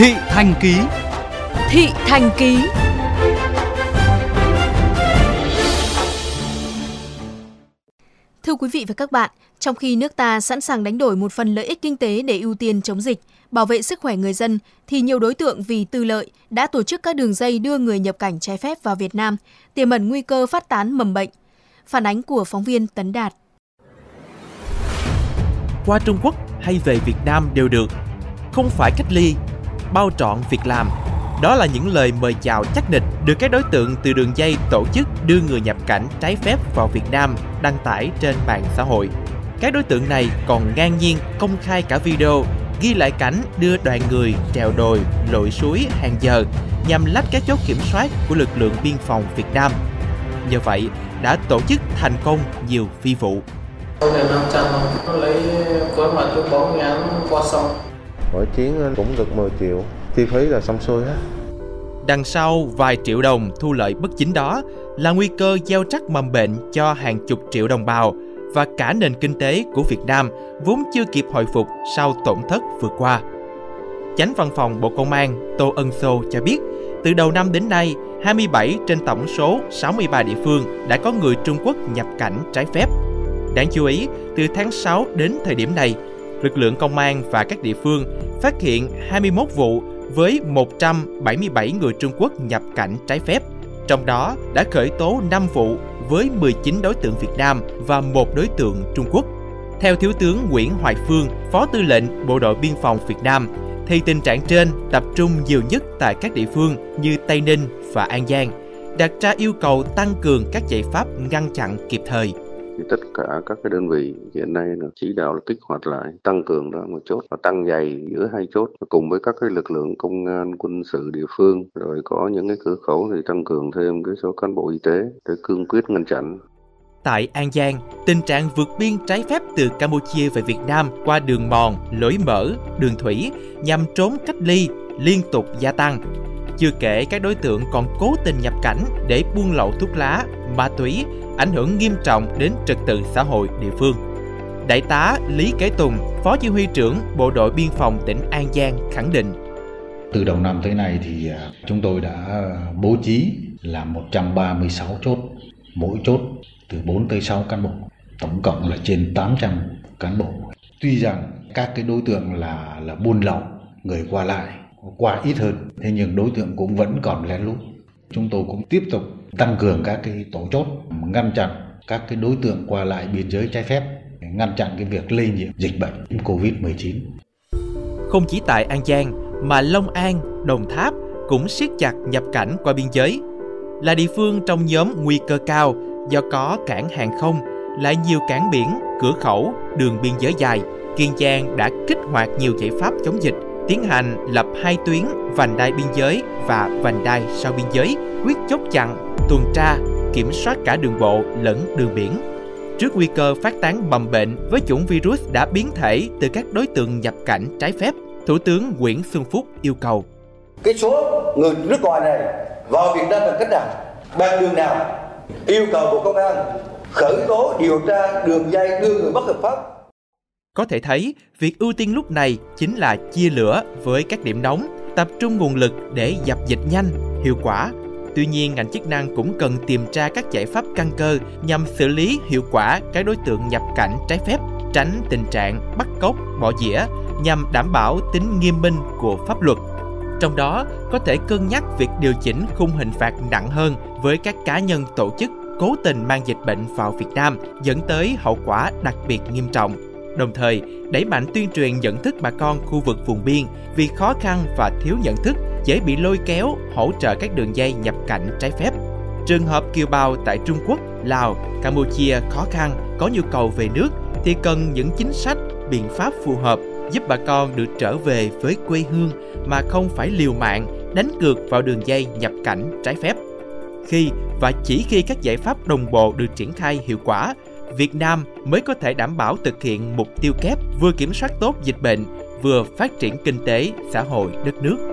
Thị Thành Ký Thị Thành Ký Thưa quý vị và các bạn, trong khi nước ta sẵn sàng đánh đổi một phần lợi ích kinh tế để ưu tiên chống dịch, bảo vệ sức khỏe người dân, thì nhiều đối tượng vì tư lợi đã tổ chức các đường dây đưa người nhập cảnh trái phép vào Việt Nam, tiềm ẩn nguy cơ phát tán mầm bệnh. Phản ánh của phóng viên Tấn Đạt. Qua Trung Quốc hay về Việt Nam đều được, không phải cách ly, bao trọn việc làm. Đó là những lời mời chào chắc nịch được các đối tượng từ đường dây tổ chức đưa người nhập cảnh trái phép vào Việt Nam đăng tải trên mạng xã hội. Các đối tượng này còn ngang nhiên công khai cả video ghi lại cảnh đưa đoàn người trèo đồi, lội suối hàng giờ nhằm lách các chốt kiểm soát của lực lượng biên phòng Việt Nam. Nhờ vậy, đã tổ chức thành công nhiều phi vụ. Tôi 500 nó lấy gói mặt tôi 4 ngàn qua sông. Mỗi chuyến ờ, cũng được 10 triệu, chi phí là xong xuôi hết. Đằng sau vài triệu đồng thu lợi bất chính đó là nguy cơ gieo rắc mầm bệnh cho hàng chục triệu đồng bào và cả nền kinh tế của Việt Nam vốn chưa kịp hồi phục sau tổn thất vừa qua. Chánh văn phòng Bộ Công an Tô Ân Sô cho biết, từ đầu năm đến nay, 27 trên tổng số 63 địa phương đã có người Trung Quốc nhập cảnh trái phép. Đáng chú ý, từ tháng 6 đến thời điểm này, lực lượng công an và các địa phương phát hiện 21 vụ với 177 người Trung Quốc nhập cảnh trái phép. Trong đó đã khởi tố 5 vụ với 19 đối tượng Việt Nam và một đối tượng Trung Quốc. Theo Thiếu tướng Nguyễn Hoài Phương, Phó Tư lệnh Bộ đội Biên phòng Việt Nam, thì tình trạng trên tập trung nhiều nhất tại các địa phương như Tây Ninh và An Giang, đặt ra yêu cầu tăng cường các giải pháp ngăn chặn kịp thời tất cả các cái đơn vị hiện nay là chỉ đạo là kích hoạt lại tăng cường đó một chốt và tăng dày giữa hai chốt cùng với các cái lực lượng công an quân sự địa phương rồi có những cái cửa khẩu thì tăng cường thêm cái số cán bộ y tế để cương quyết ngăn chặn Tại An Giang, tình trạng vượt biên trái phép từ Campuchia về Việt Nam qua đường mòn, lối mở, đường thủy nhằm trốn cách ly liên tục gia tăng. Chưa kể các đối tượng còn cố tình nhập cảnh để buôn lậu thuốc lá, ma túy, ảnh hưởng nghiêm trọng đến trật tự xã hội địa phương. Đại tá Lý Kế Tùng, Phó Chỉ huy trưởng Bộ đội Biên phòng tỉnh An Giang khẳng định. Từ đầu năm tới nay thì à, chúng tôi đã bố trí là 136 chốt, mỗi chốt từ 4 tới 6 cán bộ, tổng cộng là trên 800 cán bộ. Tuy rằng các cái đối tượng là là buôn lậu, người qua lại qua ít hơn, thế nhưng đối tượng cũng vẫn còn lén lút. Chúng tôi cũng tiếp tục tăng cường các cái tổ chốt ngăn chặn các cái đối tượng qua lại biên giới trái phép, ngăn chặn cái việc lây nhiễm dịch bệnh COVID-19. Không chỉ tại An Giang mà Long An, Đồng Tháp cũng siết chặt nhập cảnh qua biên giới. Là địa phương trong nhóm nguy cơ cao do có cảng hàng không, lại nhiều cảng biển, cửa khẩu, đường biên giới dài, Kiên Giang đã kích hoạt nhiều giải pháp chống dịch, tiến hành lập hai tuyến vành đai biên giới và vành đai sau biên giới, quyết chốt chặn, tuần tra, kiểm soát cả đường bộ lẫn đường biển. Trước nguy cơ phát tán mầm bệnh với chủng virus đã biến thể từ các đối tượng nhập cảnh trái phép, Thủ tướng Nguyễn Xuân Phúc yêu cầu. Cái số người nước ngoài này vào Việt Nam bằng cách nào, bằng đường nào, yêu cầu Bộ Công an khởi tố điều tra đường dây đưa người bất hợp pháp. Có thể thấy, việc ưu tiên lúc này chính là chia lửa với các điểm nóng, tập trung nguồn lực để dập dịch nhanh, hiệu quả. Tuy nhiên, ngành chức năng cũng cần tìm ra các giải pháp căn cơ nhằm xử lý hiệu quả các đối tượng nhập cảnh trái phép, tránh tình trạng bắt cóc, bỏ dĩa nhằm đảm bảo tính nghiêm minh của pháp luật. Trong đó, có thể cân nhắc việc điều chỉnh khung hình phạt nặng hơn với các cá nhân tổ chức cố tình mang dịch bệnh vào Việt Nam dẫn tới hậu quả đặc biệt nghiêm trọng. Đồng thời, đẩy mạnh tuyên truyền nhận thức bà con khu vực vùng biên vì khó khăn và thiếu nhận thức dễ bị lôi kéo hỗ trợ các đường dây nhập cảnh trái phép. Trường hợp kiều bào tại Trung Quốc, Lào, Campuchia khó khăn có nhu cầu về nước thì cần những chính sách, biện pháp phù hợp giúp bà con được trở về với quê hương mà không phải liều mạng đánh cược vào đường dây nhập cảnh trái phép. Khi và chỉ khi các giải pháp đồng bộ được triển khai hiệu quả, Việt Nam mới có thể đảm bảo thực hiện mục tiêu kép vừa kiểm soát tốt dịch bệnh, vừa phát triển kinh tế, xã hội đất nước.